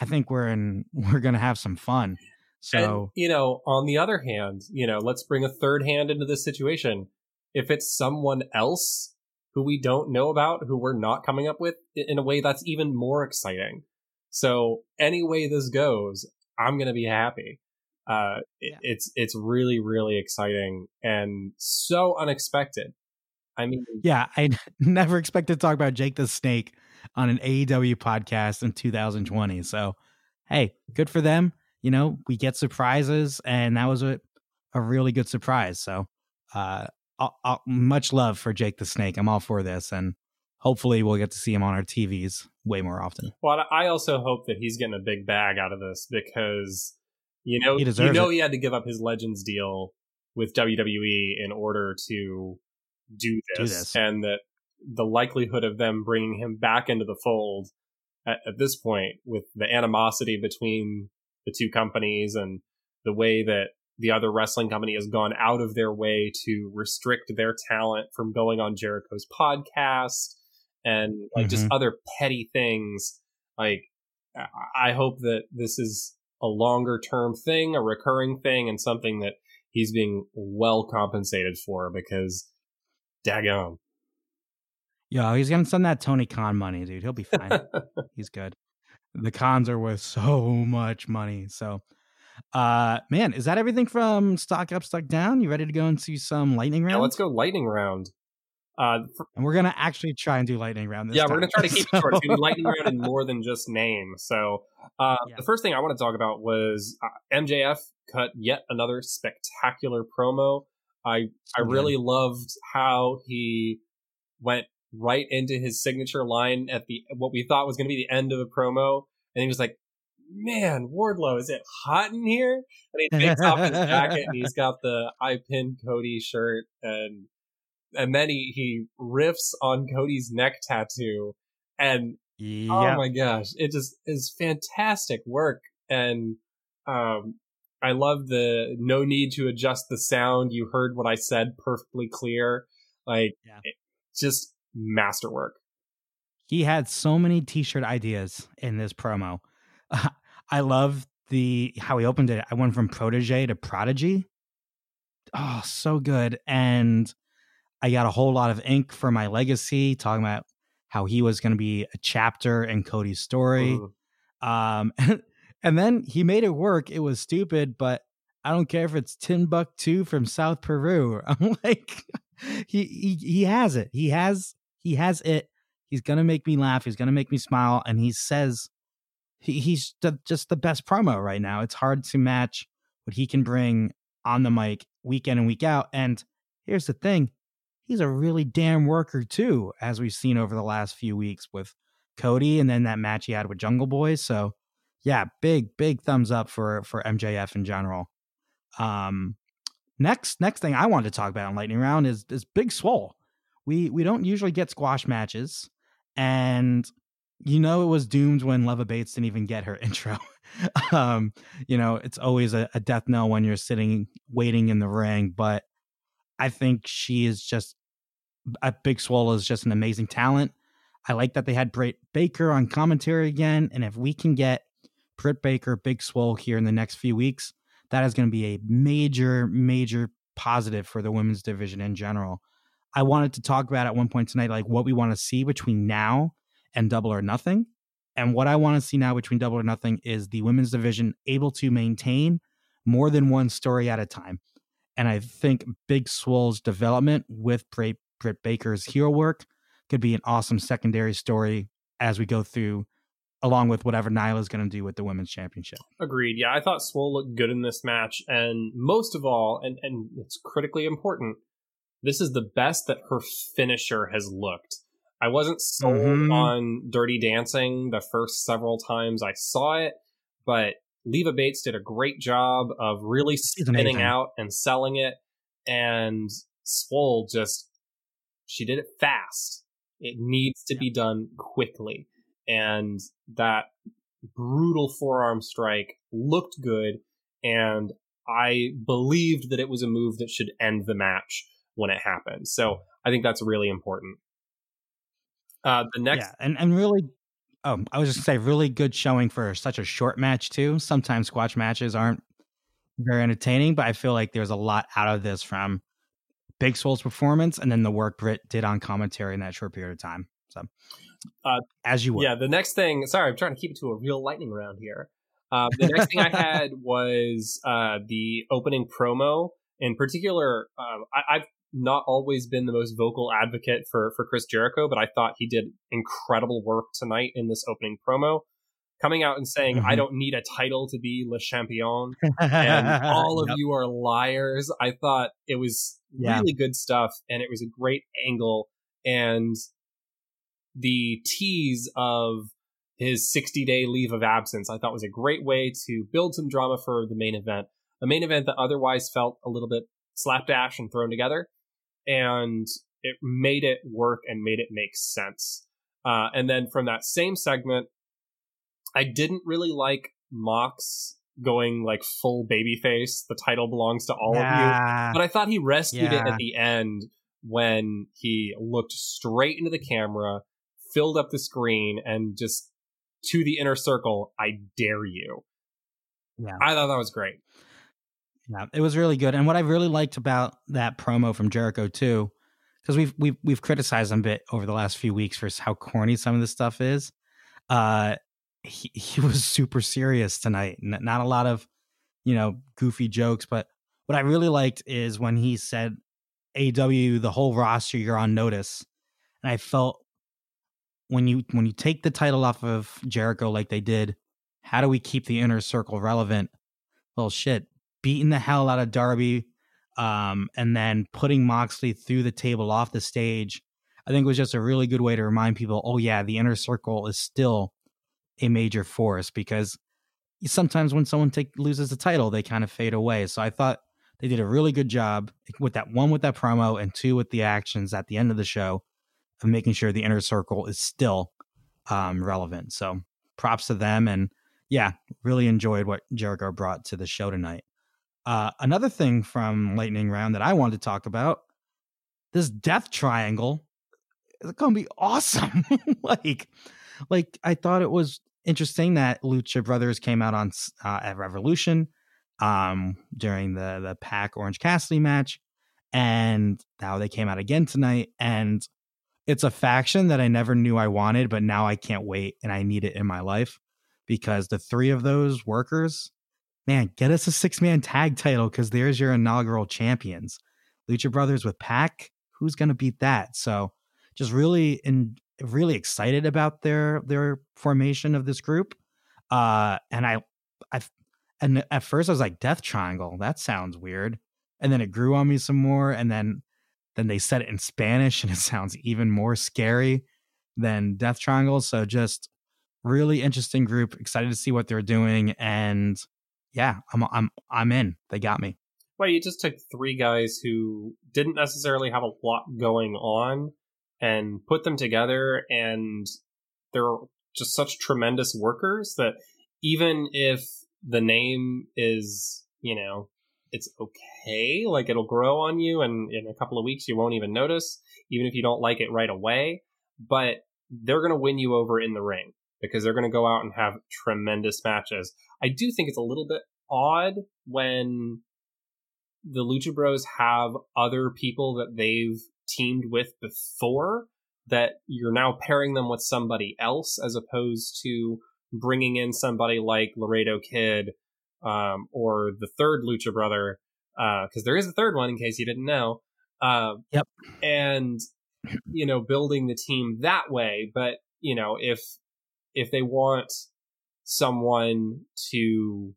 Speaker 1: I think we're in we're gonna have some fun. So
Speaker 2: and, you know, on the other hand, you know, let's bring a third hand into this situation. If it's someone else who we don't know about, who we're not coming up with, in a way that's even more exciting. So any way this goes, I'm gonna be happy. Uh,
Speaker 1: Yeah.
Speaker 2: it's it's really really exciting and so unexpected. I mean,
Speaker 1: yeah, I never expected to talk about Jake the Snake on an AEW podcast in 2020. So hey, good for them. You know, we get surprises, and that was a a really good surprise. So uh, I'll, I'll, much love for Jake the Snake. I'm all for this, and hopefully we'll get to see him on our TVs way more often.
Speaker 2: Well, I also hope that he's getting a big bag out of this because you know you know
Speaker 1: it.
Speaker 2: he had to give up his Legends deal with WWE in order to do
Speaker 1: Do
Speaker 2: this,
Speaker 1: this.
Speaker 2: and that the likelihood of them bringing him back into the fold at, at this point, with the animosity between the two companies and the way that the other wrestling company has gone out of their way to restrict their talent from going on Jericho's podcast and like just mm-hmm. other petty things. Like, I- I hope that this is a longer term thing, a recurring thing, and something that he's being well compensated for because daggone.
Speaker 1: Yo, he's gonna send that Tony Khan money, dude. He'll be fine. he's good. The Khans are worth so much money. So, uh, man, is that everything from stock up, stock down? You ready to go into some lightning round?
Speaker 2: Now let's go lightning round. Uh, for-
Speaker 1: And we're gonna actually try and do lightning round. This
Speaker 2: yeah, we're gonna try to keep it short. It's gonna be lightning round and more than just name. So, uh,
Speaker 1: Yeah.
Speaker 2: the first thing I want to talk about was uh, MJF cut yet another spectacular promo. I I really loved how he went right into his signature line at the what we thought was going to be the end of the promo, and he was like, "Man, Wardlow, is it hot in here?" And he takes off his jacket and he's got the "I pinned Cody" shirt, and and then he he riffs on Cody's neck tattoo, and
Speaker 1: Yeah.
Speaker 2: oh my gosh, it just is fantastic work, and um. I love the no need to adjust the sound. You heard what I said perfectly clear. Like,
Speaker 1: Yeah.
Speaker 2: it- just masterwork.
Speaker 1: he had so many t-shirt ideas in this promo. I love the how he opened it. I went from protege to prodigy. Oh, so good. And I got a whole lot of ink for my legacy, talking about how he was going to be a chapter in Cody's story.
Speaker 2: Mhm.
Speaker 1: Um, and then he made it work. It was stupid, but I don't care if it's Timbuktu from South Peru. I'm like, he he he has it. He has he has it. He's gonna make me laugh. He's gonna make me smile. And he says he, he's the, just the best promo right now. It's hard to match what he can bring on the mic week in and week out. And here's the thing. he's a really damn worker too, as we've seen over the last few weeks with Cody and then that match he had with Jungle Boy. So yeah, big, big thumbs up for for MJF in general. Um next next thing I wanted to talk about in Lightning Round is is Big Swole. We we don't usually get squash matches, and you know it was doomed when Leva Bates didn't even get her intro. um, you know, it's always a, a death knell when you're sitting waiting in the ring, but I think she is just a Big Swole is just an amazing talent. I like that they had Britt Baker on commentary again, and if we can get Britt Baker, Big Swole here in the next few weeks, that is going to be a major, major positive for the women's division in general. I wanted to talk about at one point tonight, like what we want to see between now and Double or Nothing. And what I want to see now between Double or Nothing is the women's division able to maintain more than one story at a time. And I think Big Swole's development with Britt, Baker's hero work could be an awesome secondary story as we go through along with whatever Nyla's going to do with the women's championship.
Speaker 2: Agreed. Yeah, I thought Swole looked good in this match, and most of all, and and it's critically important, this is the best that her finisher has looked. I wasn't sold mm-hmm. on Dirty Dancing the first several times I saw it, but Leva Bates did a great job of really spinning out and selling it, and Swole just she did it fast. It needs to be done quickly and that brutal forearm strike looked good, and I believed that it was a move that should end the match when it happened. So I think that's really important. Uh, the next,
Speaker 1: yeah, and and really, oh, I was just say, really good showing for such a short match too. Sometimes squash matches aren't very entertaining, but I feel like there's a lot out of this from Big Swole's performance and then the work Britt did on commentary in that short period of time. So
Speaker 2: uh,
Speaker 1: As you would.
Speaker 2: Yeah, the next thing, sorry, I'm trying to keep it to a real lightning round here. Uh, the next thing I had was uh, the opening promo. In particular, um, I, have not always been the most vocal advocate for, for Chris Jericho, but I thought he did incredible work tonight in this opening promo. Coming out and saying, mm-hmm. I don't need a title to be Le Champion, and all of yep. you are liars. I thought it was yeah. really good stuff, and it was a great angle. And the tease of his 60 day leave of absence, I thought was a great way to build some drama for the main event. A main event that otherwise felt a little bit slapdash and thrown together. And it made it work and made it make sense. Uh, and then from that same segment, I didn't really like Mox going like full babyface. The title belongs to all of you. But I thought he rescued yeah. it at the end when he looked straight into the camera filled up the screen and just to the inner circle, I dare you.
Speaker 1: Yeah.
Speaker 2: I thought that was great.
Speaker 1: Yeah, it was really good. And what I really liked about that promo from Jericho too, because we've we've we've criticized him a bit over the last few weeks for how corny some of this stuff is. Uh he, he was super serious tonight. Not a lot of, you know, goofy jokes, but what I really liked is when he said AEW, the whole roster, you're on notice. And I felt when you when you take the title off of Jericho like they did, how do we keep the inner circle relevant? Well, shit, beating the hell out of Darby, um, and then putting Moxley through the table off the stage, I think was just a really good way to remind people, oh yeah, the inner circle is still a major force because sometimes when someone take, loses the title, they kind of fade away. So I thought they did a really good job with that one with that promo and two with the actions at the end of the show of making sure the inner circle is still um, relevant. So props to them. And yeah, really enjoyed what Jericho brought to the show tonight. Uh, another thing from Lightning Round that I wanted to talk about this death triangle is going to be awesome. like, like I thought it was interesting that Lucha Brothers came out on uh, at Revolution um, during the the Pac Orange Cassidy match, and now they came out again tonight. And it's a faction that I never knew I wanted, but now I can't wait and I need it in my life because the three of those workers, man, get us a six man tag title because there's your inaugural champions. Lucha Brothers with Pac, who's going to beat that? So just really and really excited about their their formation of this group. Uh, and I, I, and at first I was like Death Triangle, that sounds weird, and then it grew on me some more, and then then they said it in Spanish and it sounds even more scary than Death Triangle. So just really interesting group. Excited to see what they're doing, and yeah, I'm I'm I'm in. They got me.
Speaker 2: Well, you just took three guys who didn't necessarily have a lot going on and put them together, and they're just such tremendous workers that even if the name is, you know, it's okay, like it'll grow on you, and in a couple of weeks you won't even notice, even if you don't like it right away. But they're going to win you over in the ring because they're going to go out and have tremendous matches. I do think it's a little bit odd when the Lucha Bros have other people that they've teamed with before that you're now pairing them with somebody else as opposed to bringing in somebody like Laredo Kid um, or the third Lucha Brother because uh, there is a third one in case you didn't know. Uh,
Speaker 1: yep.
Speaker 2: And you know, building the team that way. But you know, if if they want someone to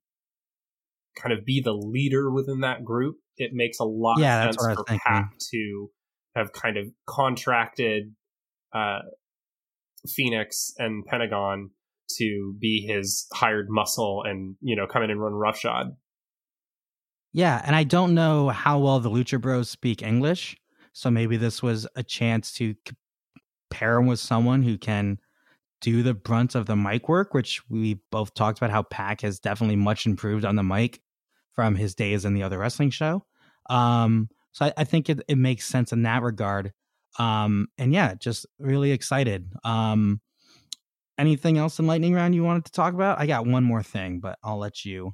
Speaker 2: kind of be the leader within that group, it makes a lot
Speaker 1: yeah,
Speaker 2: of sense for Pac to have kind of contracted uh, Phoenix and Pentagon to be his hired muscle and you know come in and run roughshod.
Speaker 1: Yeah, and I don't know how well the Lucha Bros speak English, so maybe this was a chance to pair him with someone who can do the brunt of the mic work, which we both talked about how Pac has definitely much improved on the mic from his days in the other wrestling show. Um, so I, I think it, it, makes sense in that regard. Um, and yeah, just really excited. Um, anything else in lightning round you wanted to talk about? I got one more thing, but I'll let you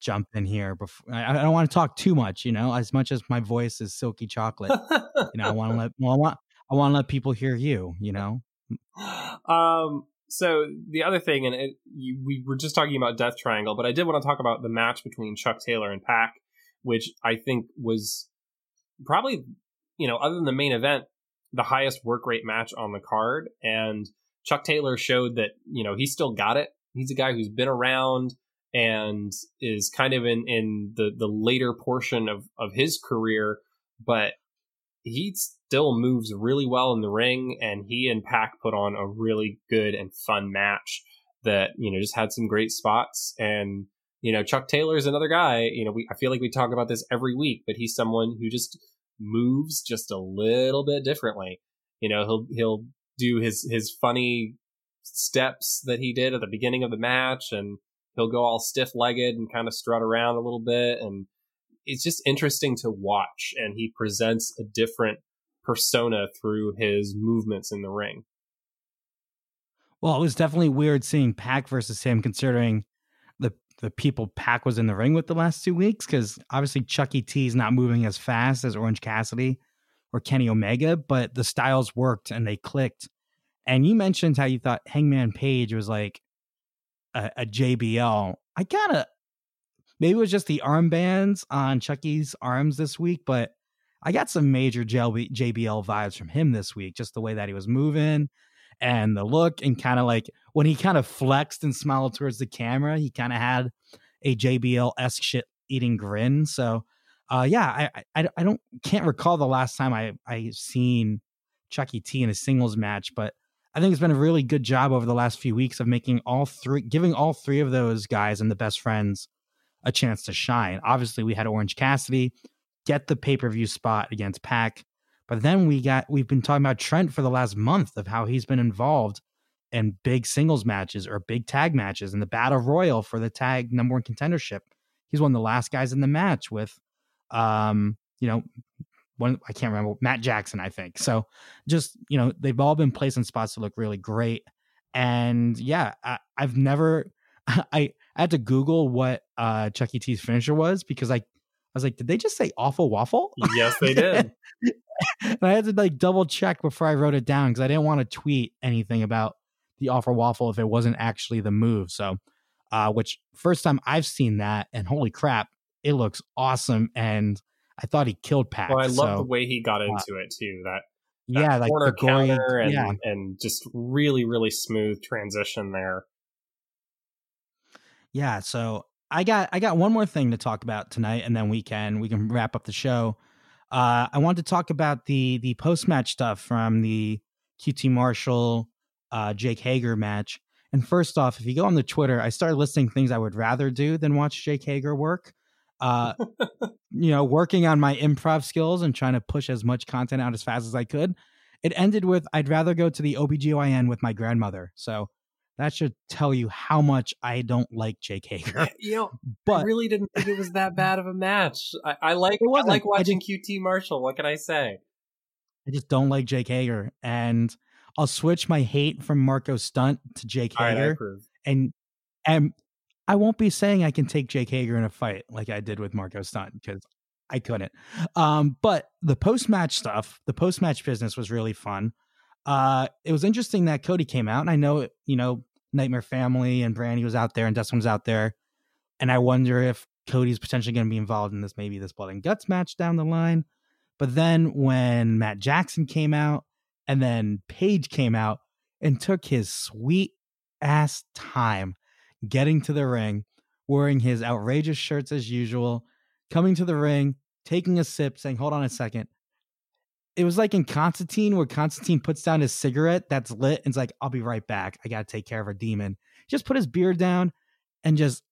Speaker 1: jump in here before I, I don't want to talk too much, you know, as much as my voice is silky chocolate. you know, I want to let well, I want I want to let people hear you, you know.
Speaker 2: Um so the other thing and it, you, we were just talking about Death Triangle, but I did want to talk about the match between Chuck Taylor and Pac, which I think was probably, you know, other than the main event, the highest work rate match on the card and Chuck Taylor showed that, you know, he still got it. He's a guy who's been around and is kind of in, in the, the later portion of, of his career, but he still moves really well in the ring and he and Pac put on a really good and fun match that, you know, just had some great spots and you know, Chuck Taylor is another guy, you know, we I feel like we talk about this every week, but he's someone who just moves just a little bit differently. You know, he'll he'll do his his funny steps that he did at the beginning of the match and he'll go all stiff legged and kind of strut around a little bit. And it's just interesting to watch. And he presents a different persona through his movements in the ring.
Speaker 1: Well, it was definitely weird seeing Pac versus him, considering the the people Pac was in the ring with the last two weeks. Because obviously Chucky T is not moving as fast as Orange Cassidy or Kenny Omega, but the styles worked and they clicked. And you mentioned how you thought Hangman Page was like a, a JBL. I kind of maybe it was just the armbands on Chucky's arms this week, but I got some major JBL vibes from him this week. Just the way that he was moving and the look, and kind of like when he kind of flexed and smiled towards the camera, he kind of had a JBL esque shit eating grin. So, uh, yeah, I, I I don't can't recall the last time I I seen Chucky T in a singles match, but I think it's been a really good job over the last few weeks of making all three, giving all three of those guys and the best friends a chance to shine. Obviously, we had Orange Cassidy get the pay per view spot against Pac, but then we got we've been talking about Trent for the last month of how he's been involved in big singles matches or big tag matches in the battle royal for the tag number one contendership. He's one of the last guys in the match with, um, you know, one I can't remember Matt Jackson, I think. So just you know they've all been placed in spots to look really great, and yeah, I, have never I, I had to Google what uh Chucky T's finisher was because I I was like, did they just say awful waffle?
Speaker 2: Yes, they did.
Speaker 1: and I had to like double check before I wrote it down because I didn't want to tweet anything about the awful waffle if it wasn't actually the move. So, uh, which first time I've seen that, and holy crap, it looks awesome and I thought he killed Pac.
Speaker 2: Well, I
Speaker 1: so,
Speaker 2: love the way he got uh, into uh, it too. That,
Speaker 1: that yeah, like
Speaker 2: corner
Speaker 1: gory,
Speaker 2: counter and
Speaker 1: yeah.
Speaker 2: and just really really smooth transition there.
Speaker 1: Yeah, so I got I got one more thing to talk about tonight, and then we can we can wrap up the show. Uh, I wanted to talk about the the post match stuff from the QT Marshall uh, Jake Hager match. And first off, if you go on the Twitter, I started listing things I would rather do than watch Jake Hager work. Uh, you know, working on my improv skills and trying to push as much content out as fast as I could. It ended with I'd rather go to the OBGYN with my grandmother. So that should tell you how much I don't like Jake Hager.
Speaker 2: You know, but I really didn't think it was that bad of a match. I, I like I like watching QT Marshall. What can I say?
Speaker 1: I just don't like Jake Hager, and I'll switch my hate from Marko Stunt to Jake Hager, right, and and I won't be saying I can take Jake Hager in a fight like I did with Marko Stunt because I couldn't. Um, but the post match stuff, the post match business was really fun. Uh, it was interesting that Cody came out, and I know you know Nightmare Family and Brandi was out there and Dustin was out there, and I wonder if Cody's potentially going to be involved in this, maybe this blood and guts match down the line. But then when Matt Jackson came out, and then Page came out and took his sweet ass time getting to the ring, wearing his outrageous shirts as usual, coming to the ring, taking a sip, saying, Hold on a second. It was like in Constantine, where Constantine puts down his cigarette that's lit and it's like, I'll be right back. I got to take care of a demon. Just put his beard down and just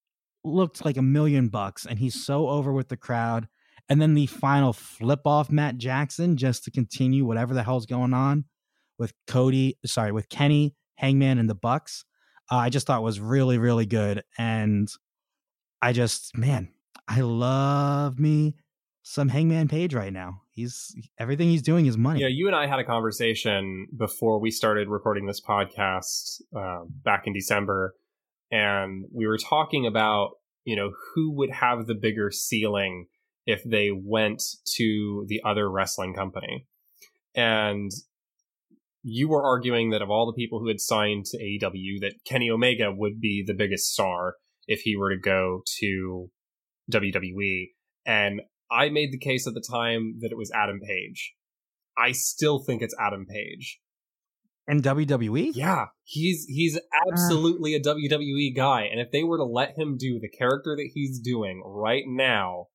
Speaker 1: looked like a million bucks. And he's so over with the crowd. And then the final flip off Matt Jackson just to continue whatever the hell's going on with Cody, sorry, with Kenny, Hangman, and the Bucks. Uh, I just thought was really, really good. And I just, man, I love me some Hangman Page right now. He's everything he's doing is money.
Speaker 2: Yeah, you and I had a conversation before we started recording this podcast uh, back in December, and we were talking about you know who would have the bigger ceiling if they went to the other wrestling company. And you were arguing that of all the people who had signed to AEW, that Kenny Omega would be the biggest star if he were to go to WWE. And I made the case at the time that it was Adam Page. I still think it's Adam Page.
Speaker 1: And WWE?
Speaker 2: Yeah, he's he's absolutely uh. a WWE guy, and if they were to let him do the character that he's doing right now,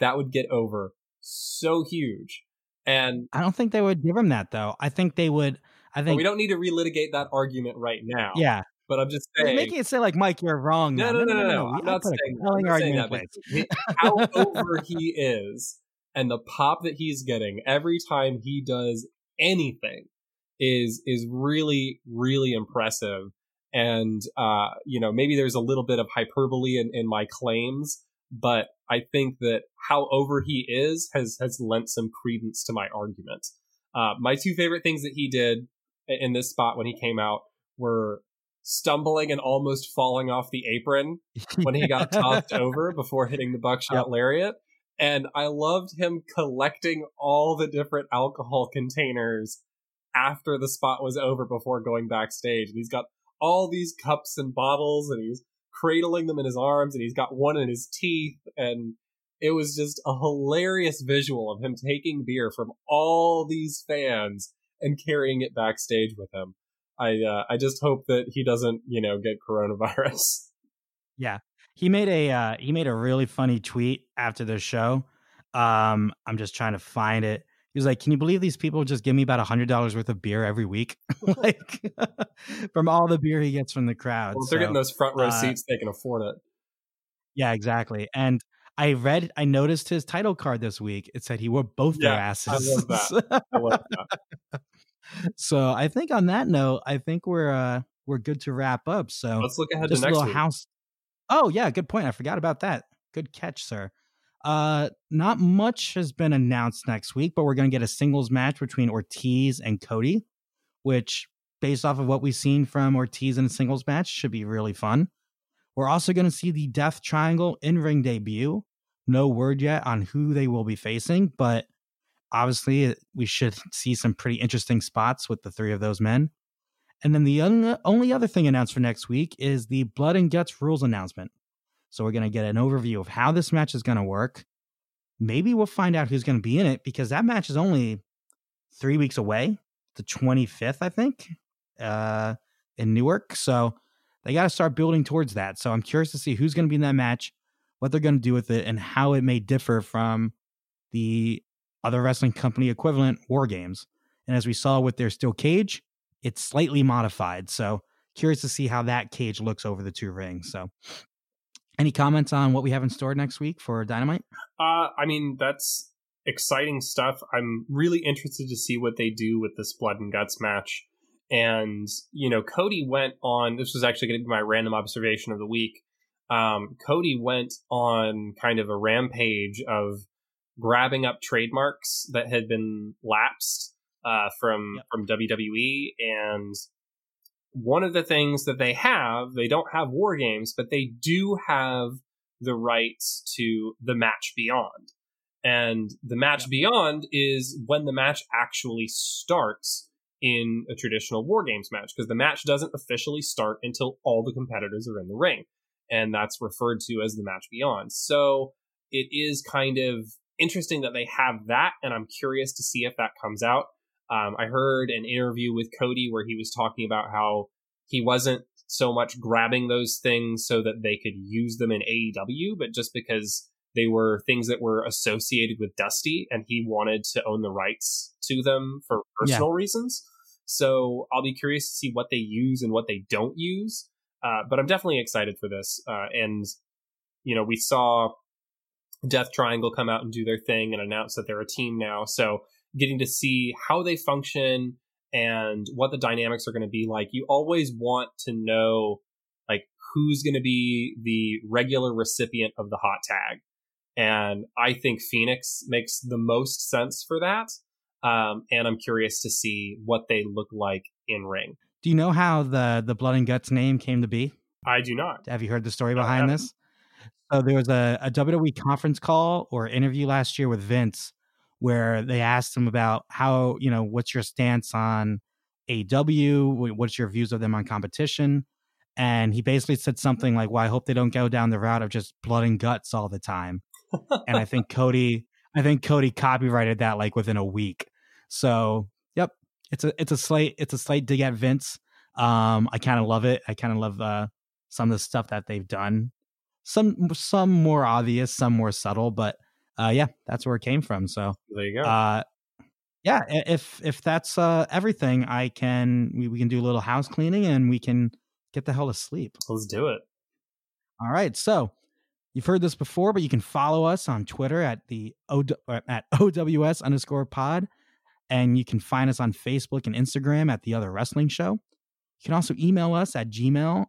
Speaker 2: that would get over so huge. And
Speaker 1: I don't think they would give him that though. I think they would. I think
Speaker 2: well, we don't need to relitigate that argument right now.
Speaker 1: Yeah,
Speaker 2: but I'm just saying,
Speaker 1: making it say like Mike, you're wrong.
Speaker 2: No, no, no, no, no. no. I'm not saying, that. I'm saying that. how over he is, and the pop that he's getting every time he does anything is is really really impressive. And uh, you know, maybe there's a little bit of hyperbole in, in my claims, but I think that how over he is has has lent some credence to my argument. Uh, my two favorite things that he did in this spot when he came out were stumbling and almost falling off the apron when he got tossed over before hitting the buckshot yep. lariat. And I loved him collecting all the different alcohol containers after the spot was over before going backstage. And he's got all these cups and bottles and he's cradling them in his arms and he's got one in his teeth and it was just a hilarious visual of him taking beer from all these fans and carrying it backstage with him. I uh, I just hope that he doesn't, you know, get coronavirus.
Speaker 1: Yeah. He made a uh, he made a really funny tweet after the show. Um, I'm just trying to find it. He was like, "Can you believe these people just give me about a hundred dollars worth of beer every week, like from all the beer he gets from the crowd?"
Speaker 2: Well, they're getting those front row uh, seats, they can afford it.
Speaker 1: Yeah, exactly. And I read, I noticed his title card this week. It said he wore both yeah, their asses.
Speaker 2: I love that. I love
Speaker 1: that. so I think on that note, I think we're uh we're good to wrap up. So
Speaker 2: let's look ahead to next week.
Speaker 1: House. Oh yeah, good point. I forgot about that. Good catch, sir. Uh, not much has been announced next week, but we're going to get a singles match between Ortiz and Cody, which, based off of what we've seen from Ortiz in a singles match, should be really fun. We're also going to see the Death Triangle in ring debut. No word yet on who they will be facing, but obviously we should see some pretty interesting spots with the three of those men. And then the only other thing announced for next week is the Blood and Guts rules announcement. So we're going to get an overview of how this match is going to work. Maybe we'll find out who's going to be in it because that match is only three weeks away, the 25th, I think, uh, in Newark. So they got to start building towards that. So I'm curious to see who's going to be in that match, what they're going to do with it, and how it may differ from the other wrestling company equivalent war games. And as we saw with their steel cage, it's slightly modified. So curious to see how that cage looks over the two rings. So any comments on what we have in store next week for Dynamite?
Speaker 2: Uh, I mean, that's exciting stuff. I'm really interested to see what they do with this blood and guts match. And, you know, Cody went on, this was actually going to be my random observation of the week. Um, Cody went on kind of a rampage of grabbing up trademarks that had been lapsed uh, from yep. from WWE, and one of the things that they have, they don't have war games, but they do have the rights to the match beyond. And the match yep. beyond is when the match actually starts in a traditional war games match because the match doesn't officially start until all the competitors are in the ring and that's referred to as the match beyond so it is kind of interesting that they have that and i'm curious to see if that comes out um, I heard an interview with Cody where he was talking about how he wasn't so much grabbing those things so that they could use them in AEW, but just because they were things that were associated with Dusty and he wanted to own the rights to them for personal yeah. reasons. So I'll be curious to see what they use and what they don't use. Uh, but I'm definitely excited for this. Uh, and, you know, we saw Death Triangle come out and do their thing and announce that they're a team now. So getting to see how they function and what the dynamics are going to be like. You always want to know like who's going to be the regular recipient of the hot tag. And I think Phoenix makes the most sense for that. Um, and I'm curious to see what they look like in ring.
Speaker 1: Do you know how the the Blood and Guts name came to be?
Speaker 2: I do not.
Speaker 1: Have you heard the story behind this? So there was a, a WWE conference call or interview last year with Vince where they asked him about how, you know, what's your stance on AEW? What's your views of them on competition? And he basically said something like, Well, I hope they don't go down the route of just blood and guts all the time. and I think Cody, I think Cody copyrighted that like within a week. So, yep, it's a it's a slight it's a slight dig at Vince. Um, I kind of love it. I kind of love uh, some of the stuff that they've done. Some some more obvious, some more subtle, but uh, yeah, that's where it came from. So
Speaker 2: there you go.
Speaker 1: Uh, yeah, if if that's uh, everything, I can we, we can do a little house cleaning and we can get the hell to sleep.
Speaker 2: Let's do it.
Speaker 1: All right, so you've heard this before, but you can follow us on Twitter at the o, at OWS underscore pod. And you can find us on Facebook and Instagram at The Other Wrestling Show. You can also email us at Gmail.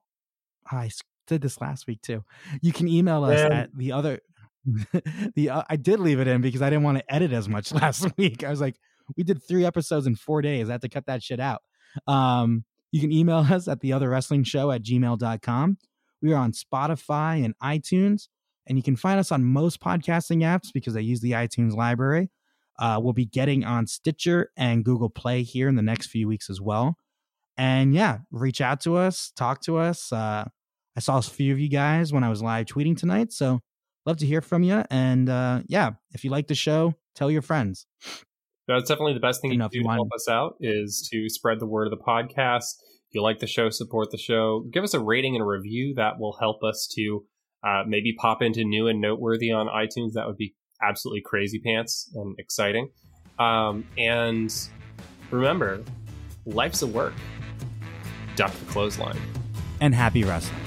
Speaker 1: I did this last week too. You can email us Man. at the other the uh, I did leave it in because I didn't want to edit as much last week. I was like, we did three episodes in four days. I had to cut that shit out. Um, you can email us at the other wrestling show at gmail.com. We are on Spotify and iTunes, and you can find us on most podcasting apps because I use the iTunes library. Uh, we'll be getting on Stitcher and Google Play here in the next few weeks as well. And yeah, reach out to us, talk to us. Uh, I saw a few of you guys when I was live tweeting tonight. So love to hear from you. And uh, yeah, if you like the show, tell your friends.
Speaker 2: That's definitely the best thing you, can do to help us out is to spread the word of the podcast. If you like the show, support the show. Give us a rating and a review. That will help us to uh, maybe pop into new and noteworthy on iTunes. That would be absolutely crazy pants and exciting. Um, and remember, life's a work. Duck the clothesline.
Speaker 1: And happy wrestling.